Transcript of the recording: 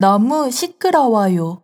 너무 시끄러워요.